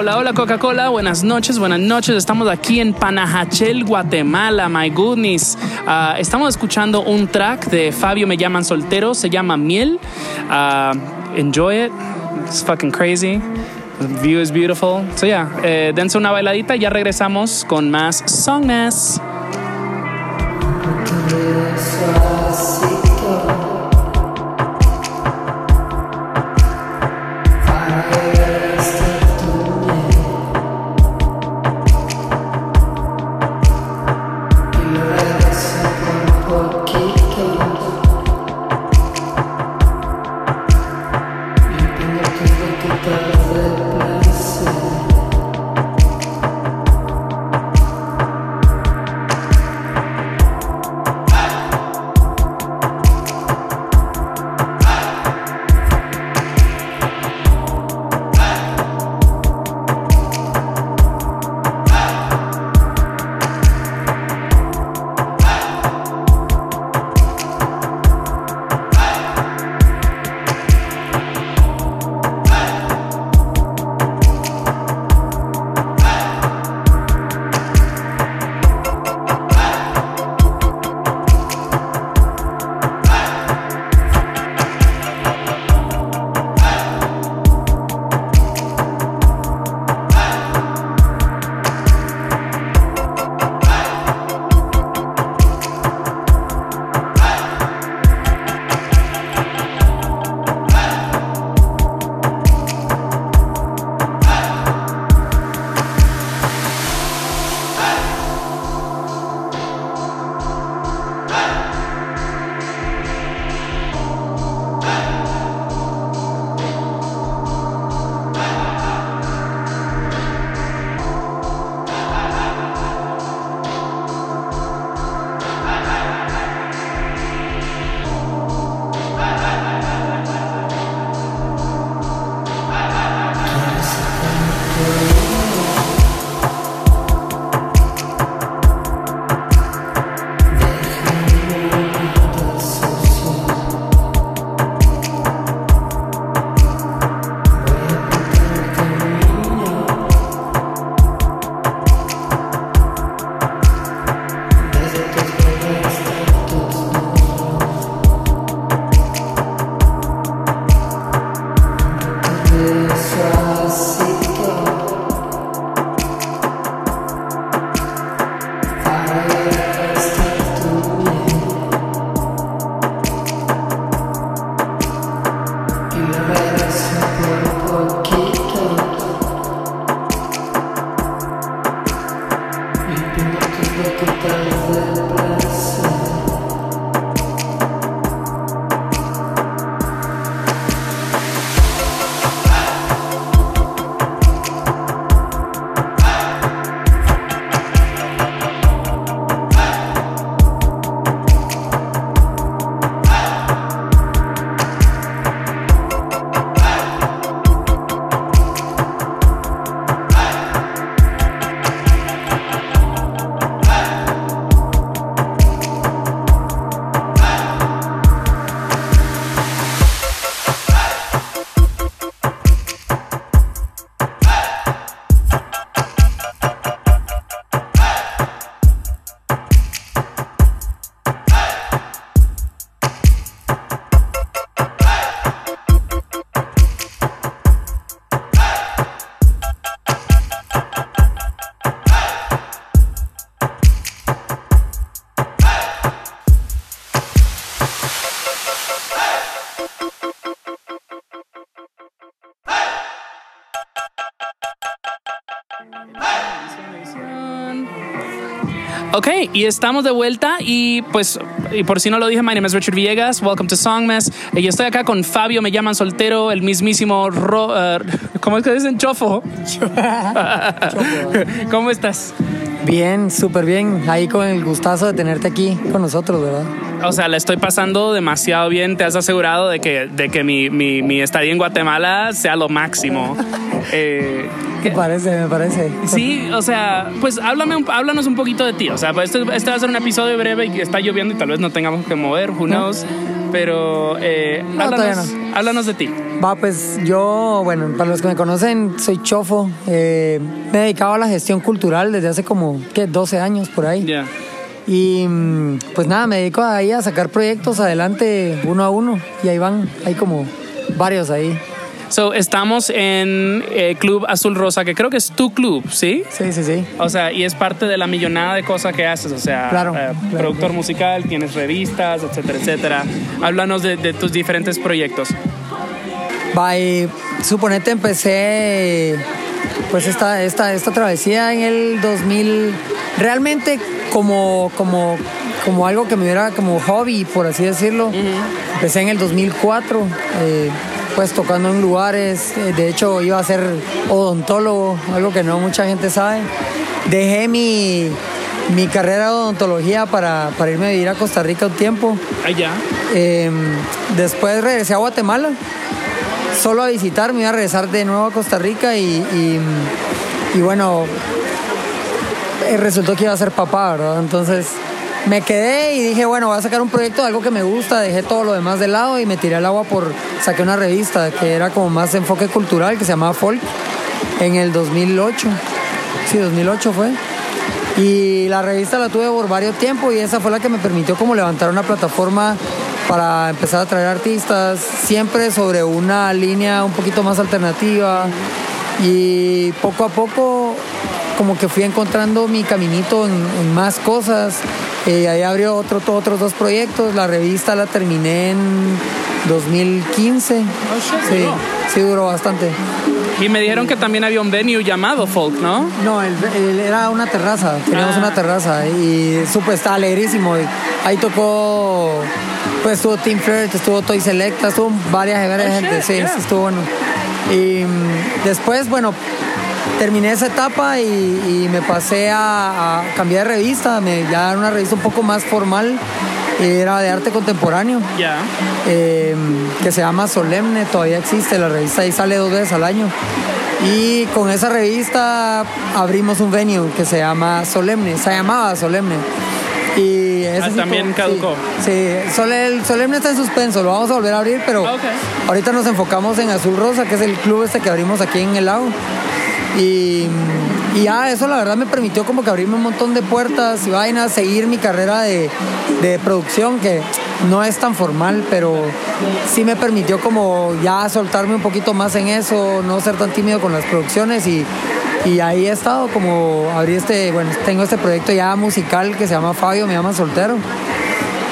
Hola, hola Coca-Cola, buenas noches, buenas noches. Estamos aquí en Panajachel, Guatemala, my goodness. Ah, estamos escuchando un track de Fabio Me Llaman Soltero, se llama Miel. Ah, enjoy it, it's fucking crazy. The view is beautiful. So yeah, eh, dense una bailadita y ya regresamos con más Songmas. Ok, y estamos de vuelta y pues, y por si no lo dije, my name is Richard Villegas, welcome to Songmas. Y estoy acá con Fabio, me llaman soltero, el mismísimo, ro, uh, ¿cómo es que dicen? Chofo. ¿Cómo estás? Bien, súper bien. Ahí con el gustazo de tenerte aquí con nosotros, ¿verdad? O sea, la estoy pasando demasiado bien. Te has asegurado de que, de que mi, mi, mi estadía en Guatemala sea lo máximo. Eh, me parece, me parece. Sí, o sea, pues háblame, un- háblanos un poquito de ti. O sea, pues este, este va a ser un episodio breve y está lloviendo y tal vez no tengamos que mover, who knows. pero eh, No, háblanos, háblanos de ti. Va, pues yo, bueno, para los que me conocen, soy Chofo. Eh, me he dedicado a la gestión cultural desde hace como, ¿qué? 12 años por ahí. Ya. Y mm, pues nada, me dedico ahí a sacar proyectos adelante uno a uno. Y ahí van, hay como varios ahí. So, estamos en eh, Club Azul Rosa, que creo que es tu club, ¿sí? Sí, sí, sí. O sea, y es parte de la millonada de cosas que haces, o sea, Claro, eh, claro, productor claro. musical, tienes revistas, etcétera, etcétera. Háblanos de, de tus diferentes proyectos. Va, y suponete empecé pues esta, esta, esta travesía en el 2000, realmente como, como, como algo que me hubiera como hobby, por así decirlo. Empecé en el 2004, eh, pues tocando en lugares, eh, de hecho iba a ser odontólogo, algo que no mucha gente sabe. Dejé mi, mi carrera de odontología para, para irme a vivir a Costa Rica un tiempo. Allá. Eh, después regresé a Guatemala, solo a visitar, me iba a regresar de nuevo a Costa Rica y, y- y bueno, eh, resultó que iba a ser papá, ¿verdad? Entonces me quedé y dije, bueno, voy a sacar un proyecto de algo que me gusta, dejé todo lo demás de lado y me tiré al agua por, saqué una revista que era como más enfoque cultural, que se llamaba Folk, en el 2008, sí, 2008 fue. Y la revista la tuve por varios tiempos y esa fue la que me permitió como levantar una plataforma para empezar a traer artistas, siempre sobre una línea un poquito más alternativa. Y poco a poco como que fui encontrando mi caminito en más cosas. Eh, ahí abrió otro, otros dos proyectos. La revista la terminé en 2015. Oh, shit, Sí, duró. sí duró bastante. Y me dijeron que también había un venue llamado Folk, ¿no? No, el- el- era una terraza, teníamos Ah. una terraza y supo está alegrísimo. Y Ahí tocó, pues estuvo Team Flirt, estuvo Toy Selecta, estuvo varias, varias Oh, gente, shit, sí, yeah. sí, estuvo bueno. Y mm, después, bueno, terminé esa etapa y, y me pasé a, a cambiar de revista, me, ya era una revista un poco más formal, era de arte contemporáneo Ya. eh, que se llama Solemne, todavía existe, la revista ahí sale dos veces al año. Y con esa revista abrimos un venue que se llama Solemne, se llamaba Solemne. Y Ah, sí también caducó. Sí, Solemne está en suspenso, lo vamos a volver a abrir, pero Ah, ahorita nos enfocamos en Azul Rosa, que es el club este que abrimos aquí en el lago. Y, y ya eso la verdad me permitió como que abrirme un montón de puertas y vainas, seguir mi carrera de, de producción que no es tan formal, pero sí me permitió como ya soltarme un poquito más en eso, no ser tan tímido con las producciones y, y ahí he estado como abrí este, bueno, tengo este proyecto ya musical que se llama Fabio, me llama Soltero,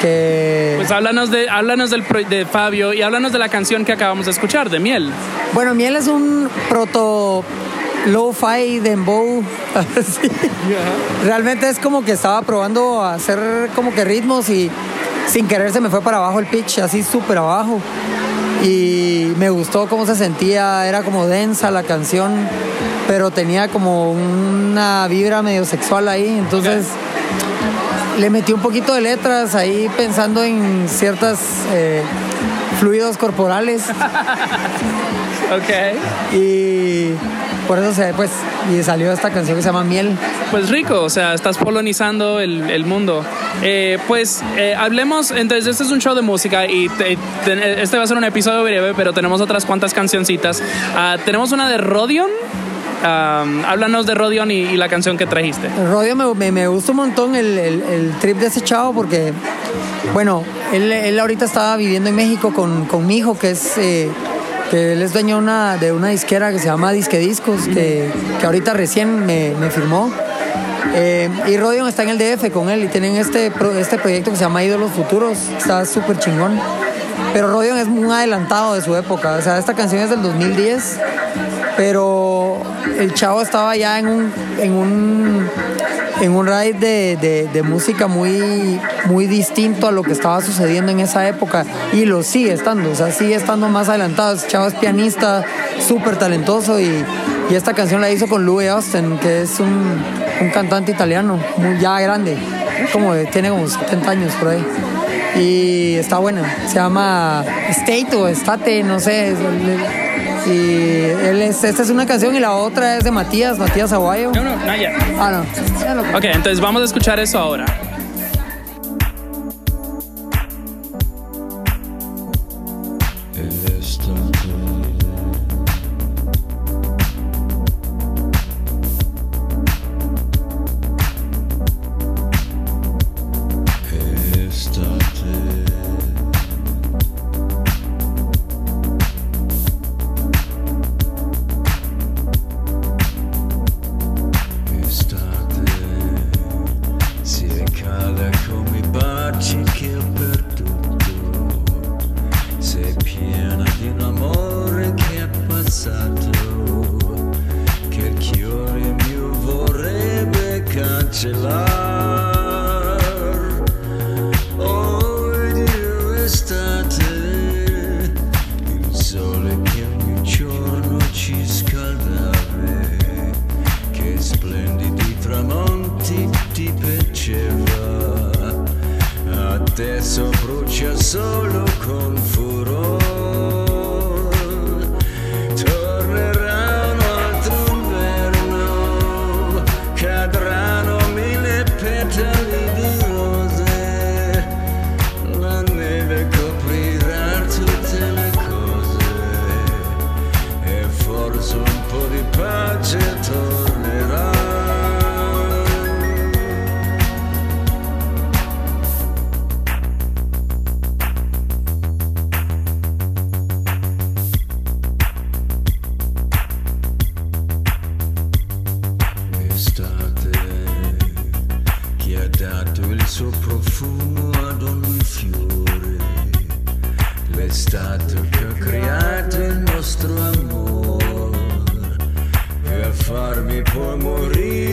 que... Pues háblanos, de, háblanos del de Fabio y háblanos de la canción que acabamos de escuchar, de Miel. Bueno, Miel es un proto low-fi dembow. Sí. Realmente es como que estaba probando a hacer como que ritmos y sin querer se me fue para abajo el pitch, así súper abajo. Y me gustó cómo se sentía, era como densa la canción, pero tenía como una vibra medio sexual ahí, entonces le metí un poquito de letras ahí pensando en ciertos fluidos corporales. Ok. Y por eso se, pues, y salió esta canción que se llama Miel. Pues rico, o sea, estás polonizando el, el mundo. Eh, pues eh, hablemos, entonces este es un show de música y te- te- este va a ser un episodio breve, pero tenemos otras cuantas cancioncitas. Ah, tenemos una de Rodion. Ah, háblanos de Rodion y, y la canción que trajiste. El Rodio me, me, me gusta un montón el, el- el trip de ese chavo porque, bueno, él, él ahorita estaba viviendo en México con, con mi hijo, que es, eh, que él es dueño una, de una disquera que se llama Disque Discos, que, que ahorita recién me, me firmó. Eh, y Rodion está en el DF con él y tienen este, este proyecto que se llama Ídolos Futuros, está súper chingón. Pero Rodion es un adelantado de su época, o sea, esta canción es del 2010, pero el chavo estaba ya en un, en un, en un ride de, de- música muy, muy distinto a lo que estaba sucediendo en esa época y lo sigue estando, o sea, sigue estando más adelantado. El chavo es pianista, súper talentoso y, y esta canción la hizo con Louis Austin, que es un, un cantante italiano, muy ya grande, como tiene como 70 años por ahí. Y está buena, se llama State o Estate, no sé. Y él es, esta es una canción y la otra es de Matías, Matías Aguayo. No, no, Naya. Ah, no. Ok, entonces vamos a escuchar eso ahora. solo con ok,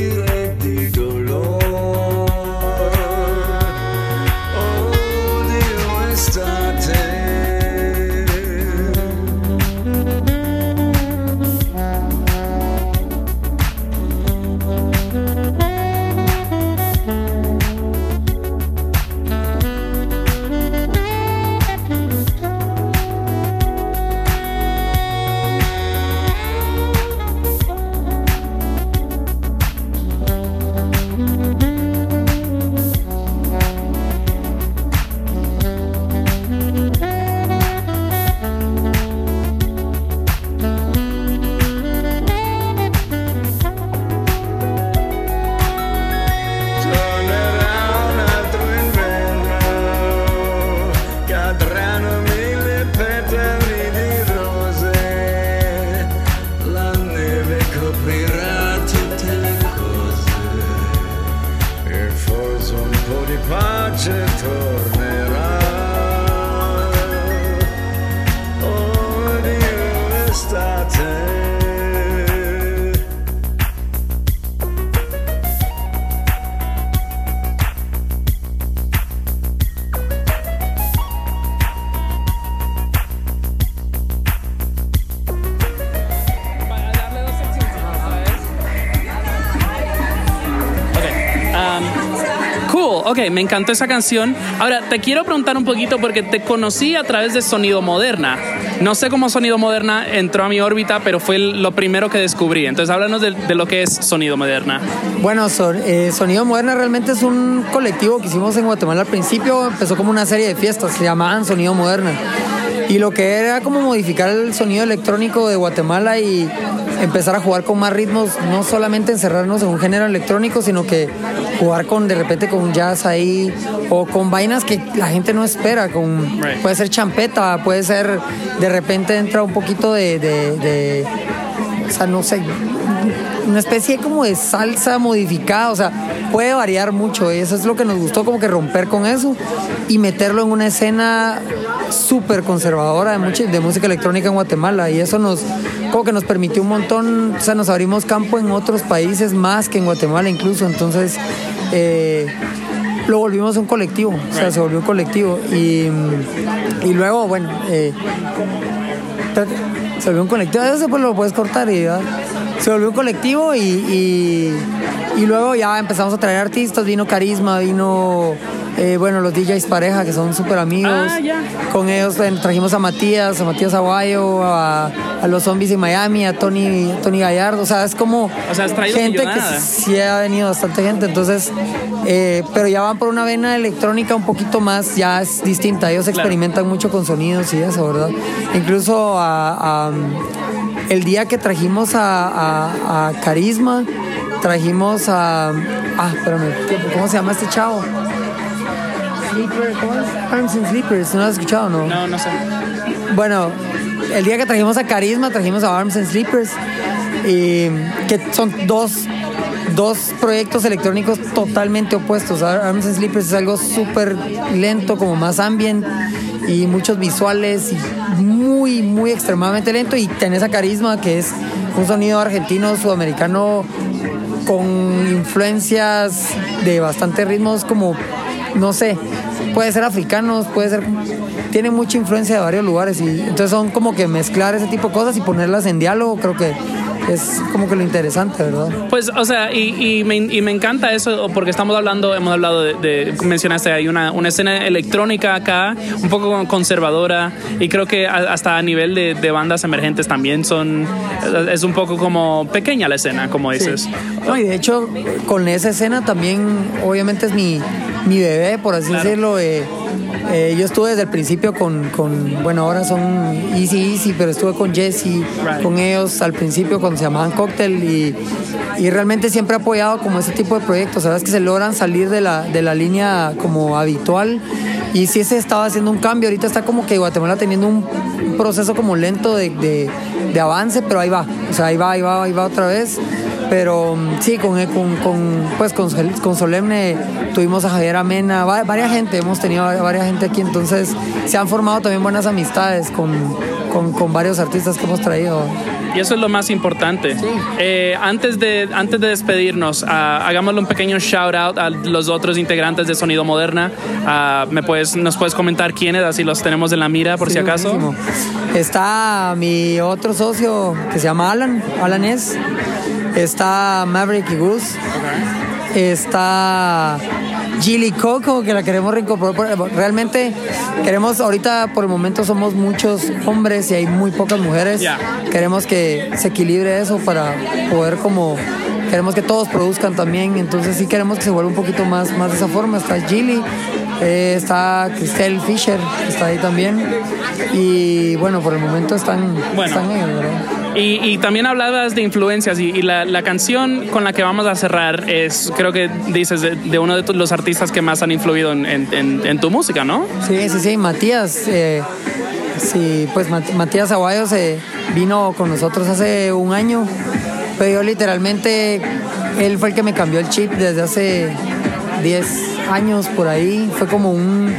me encantó esa canción. Ahora, te quiero preguntar un poquito porque te conocí a través de Sonido Moderna. No sé cómo Sonido Moderna entró a mi órbita, pero fue lo primero que descubrí. Entonces, háblanos de, lo que es Sonido Moderna. Bueno, eh, Sonido Moderna realmente es un colectivo que hicimos en Guatemala al principio. Empezó como una serie de fiestas, se llamaban Sonido Moderna. Y lo que era como modificar el sonido electrónico de Guatemala y empezar a jugar con más ritmos, no solamente encerrarnos en un género electrónico, sino que jugar con de repente con jazz ahí o con vainas que la gente no espera, con puede ser champeta, puede ser de repente entra un poquito de, de o sea, no sé, una especie como de salsa modificada, o sea, puede variar mucho eso es lo que nos gustó, como que romper con eso y meterlo en una escena súper conservadora de, música electrónica en Guatemala y eso nos, como que nos permitió un montón, o sea, nos abrimos campo en otros países más que en Guatemala incluso, entonces eh, lo volvimos un colectivo, o sea, se volvió un colectivo y, y luego, bueno, eh, se volvió un colectivo, eso pues lo puedes cortar y se volvió un colectivo y, y, luego ya empezamos a traer artistas, vino Carisma, vino Eh, bueno, los DJs pareja, que son súper amigos. Ah. Con ellos eh, trajimos a Matías, a Matías Aguayo, a, a los zombies en Miami, a Tony, Tony Gallardo. O sea, es como O sea, gente que sí ha venido bastante gente. Entonces, eh, pero ya van por una vena electrónica un poquito más, ya es distinta. Ellos Claro. experimentan mucho con sonidos y eso, ¿verdad? Incluso a- a, el día que trajimos a Carisma, trajimos a. Ah, espérame, ¿cómo se llama este chavo? Sleeper, ¿cómo es? Arms and Sleepers, ¿no lo has escuchado no? No, no sé. Bueno, el día que trajimos a Carisma, trajimos a Arms and Sleepers, y que son dos, dos proyectos electrónicos totalmente opuestos. Ar- Arms and Sleepers es algo súper lento, como más ambient, y muchos visuales, y muy, muy extremadamente lento. Y tenés a Carisma, que es un sonido argentino, sudamericano, con influencias de bastantes ritmos, como, no sé, puede ser africanos, puede ser tiene mucha influencia de varios lugares y entonces son como que mezclar ese tipo de cosas y ponerlas en diálogo creo que es como que lo interesante, ¿verdad? Pues, o sea, y, y me, y me encanta eso porque estamos hablando, hemos hablado de, de- mencionaste, hay una, una escena electrónica acá, un poco conservadora, y creo que hasta a nivel de, de bandas emergentes también son, es un poco como pequeña la escena, como dices. No, y de hecho, con esa escena también, obviamente es mi, mi bebé, por así Claro. decirlo. eh, eh, yo estuve desde el principio con, con, bueno, ahora son Easy Easy, pero estuve con Jesse, con ellos al principio cuando se llamaban Cocktail y, y realmente siempre he apoyado como ese tipo de proyectos, sabes que se logran salir de la, de la línea como habitual y sí se estaba haciendo un cambio, ahorita está como que Guatemala teniendo un, un proceso como lento de, de, de avance, pero ahí va, o sea, ahí va, ahí va, ahí va otra vez. Pero sí, con, con, con, pues, con, con Solemne tuvimos a Javier Amena, va- varias gente, hemos tenido va- varias gente aquí, entonces se han formado también buenas amistades con, con, con varios artistas que hemos traído. Y eso es lo más importante. Eh, antes, de, antes de despedirnos, ah, hagámosle un pequeño shout out a los otros integrantes de Sonido Moderna. Ah, ¿me puedes, ¿Nos puedes comentar quiénes? Así los tenemos en la mira por Sí, si acaso. buenísimo. Está mi otro socio que se llama Alan, Alan es. Está Maverick y Gus. Está Gilly Coco, que la queremos reincorporar. Realmente queremos, ahorita por el momento somos muchos hombres y hay muy pocas mujeres. Queremos que se equilibre eso para poder como... Queremos que todos produzcan también, entonces sí queremos que se vuelva un poquito más, más de esa forma. Está Gilly, eh, está Christelle Fisher, está ahí también. Y bueno, por el momento están, Bueno. están ellos, ¿verdad? Y, y también hablabas de influencias y, y la, la canción con la que vamos a cerrar es, creo que dices, de, de uno de los artistas que más han influido en, en- en- en tu música, ¿no? Sí, sí, sí, Matías. eh, sí, pues Mat- Matías Aguayo se vino con nosotros hace un año, pero yo literalmente, él fue el que me cambió el chip desde hace 10 años por ahí. Fue como un,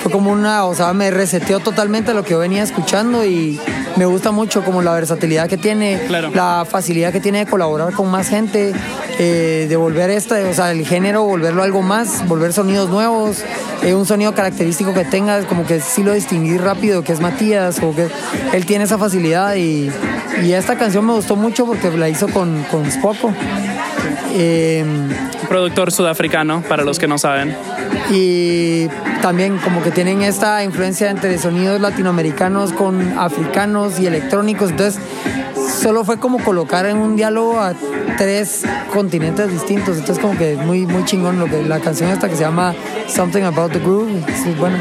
fue como una, o sea, me reseteó totalmente lo que yo venía escuchando y me gusta mucho como la versatilidad que tiene, Claro. la facilidad que tiene de colaborar con más gente, eh, de volver este, o sea, el género, volverlo algo más, volver sonidos nuevos, eh, un sonido característico que tenga, como que sí lo distinguí rápido, que es Matías, o que él tiene esa facilidad y, y esta canción me gustó mucho porque la hizo con, con Spoko. Eh, Productor sudafricano, para los que no saben. y también como que tienen esta influencia entre sonidos latinoamericanos con africanos y electrónicos. Entonces, solo fue como colocar en un diálogo a tres continentes distintos. Entonces, como que muy, muy chingón lo que la canción esta que se llama Something About the Groove. Sí, bueno,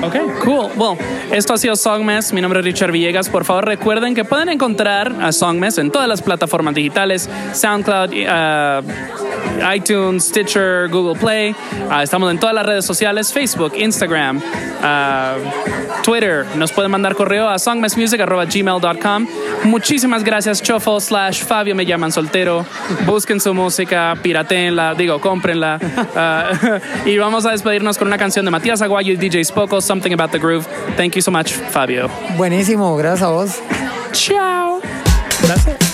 Ok, cool. Well, esto ha sido Songmess. Mi nombre es Richard Villegas. Por favor, recuerden que pueden encontrar a Songmess en todas las plataformas digitales: SoundCloud, uh, iTunes, Stitcher, Google Play. Uh, estamos en todas las redes sociales: Facebook, Instagram, uh, Twitter. Nos pueden mandar correo a songmessmusic.gmail.com. Muchísimas gracias, Chofo slash Fabio me llaman soltero. Busquen su música, pirateenla, digo, cómprenla. Uh, y vamos a despedirnos con una canción de Matías Aguayo y DJ Spoko, Something About the Groove. Thank you so much, Fabio. buenísimo, gracias a vos. Ciao. Gracias.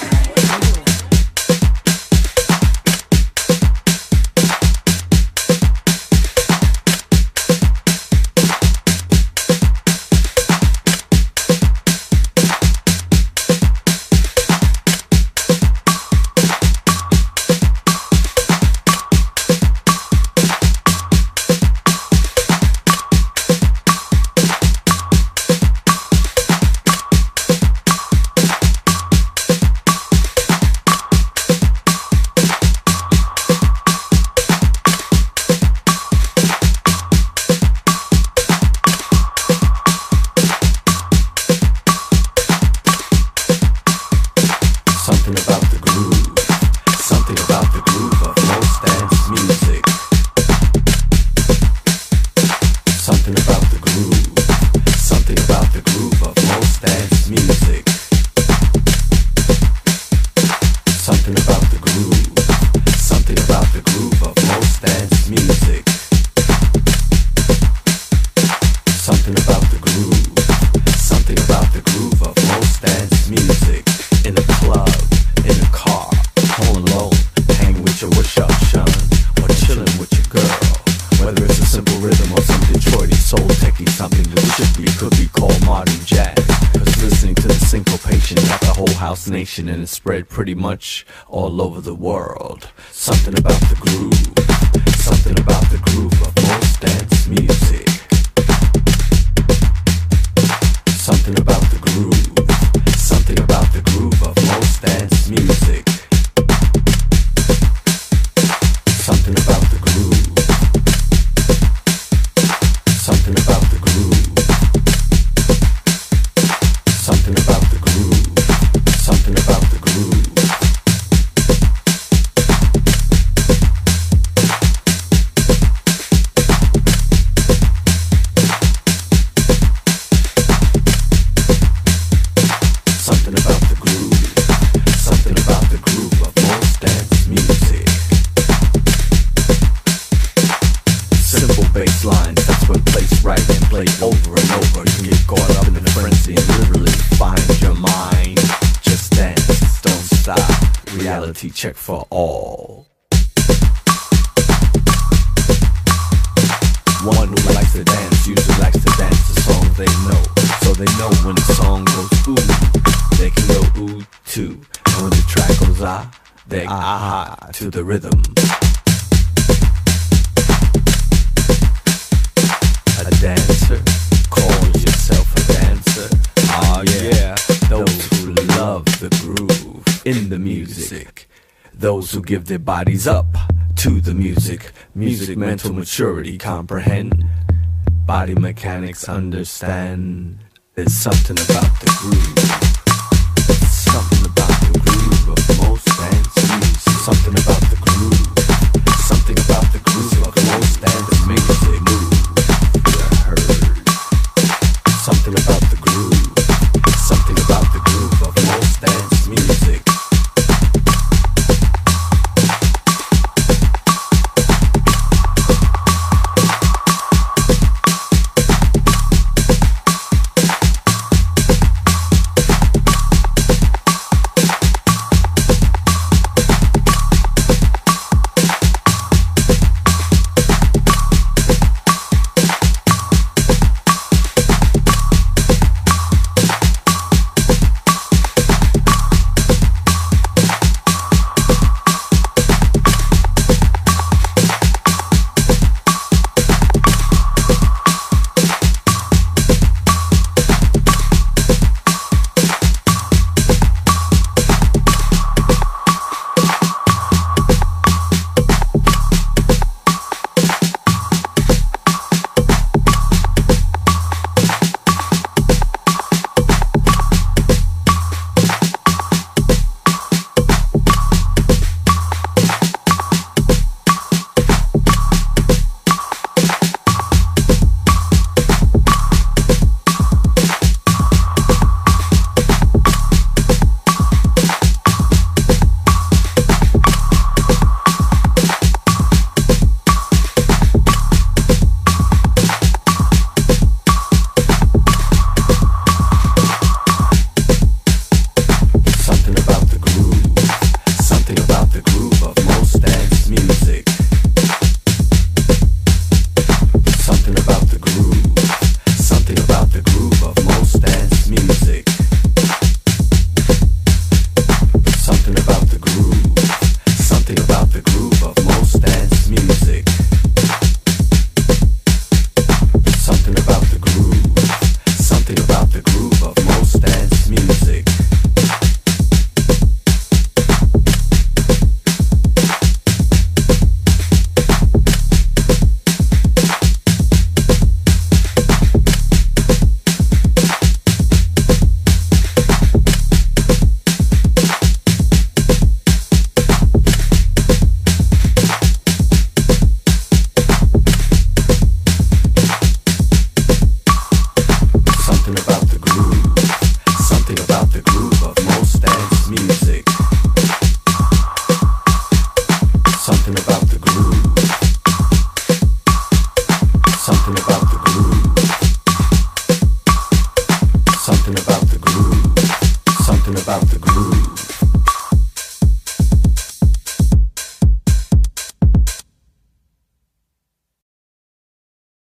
And it spread pretty much all over the world. Something about the groove, something about the groove of most dance music. Something about the groove, Reality check for all. One who likes to dance usually likes to dance the songs they know. So they know when the song goes ooh, they can go ooh too. And when the track goes ah, they ah to the rhythm. A dancer, in the music. Those who give their bodies up to the music. Music, mental maturity, comprehend. Body mechanics, understand. There's something about the groove. Something about the groove of most dance music. Something about